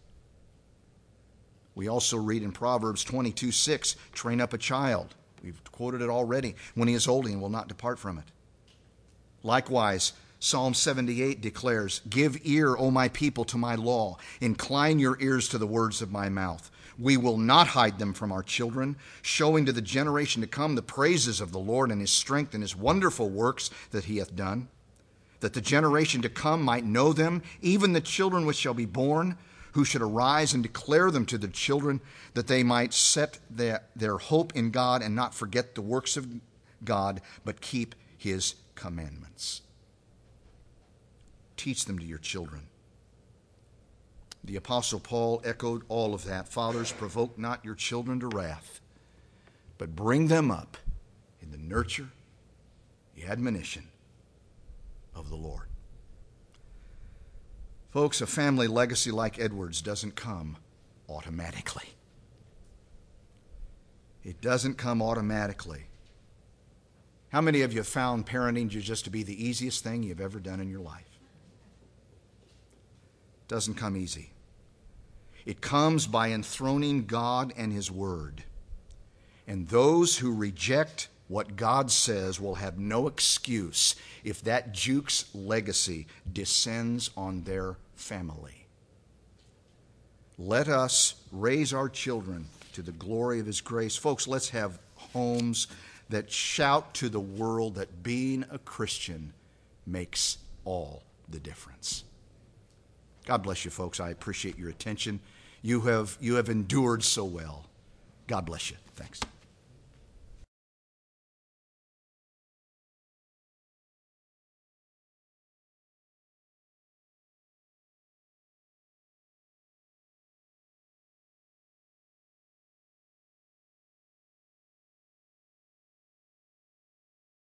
A: We also read in Proverbs 22 6, train up a child. We've quoted it already. When he is old, he will not depart from it. Likewise, Psalm 78 declares, Give ear, O my people, to my law. Incline your ears to the words of my mouth. We will not hide them from our children, showing to the generation to come the praises of the Lord and his strength and his wonderful works that he hath done that the generation to come might know them, even the children which shall be born, who should arise and declare them to the children, that they might set their, their hope in God and not forget the works of God, but keep his commandments. Teach them to your children. The Apostle Paul echoed all of that. Fathers, provoke not your children to wrath, but bring them up in the nurture, the admonition of the Lord. Folks, a family legacy like Edwards doesn't come automatically. It doesn't come automatically. How many of you have found parenting just to be the easiest thing you've ever done in your life? It doesn't come easy. It comes by enthroning God and His Word. And those who reject what God says will have no excuse if that Jukes legacy descends on their family. Let us raise our children to the glory of His grace. Folks, let's have homes that shout to the world that being a Christian makes all the difference. God bless you, folks. I appreciate your attention. You have, you have endured so well. God bless you. Thanks.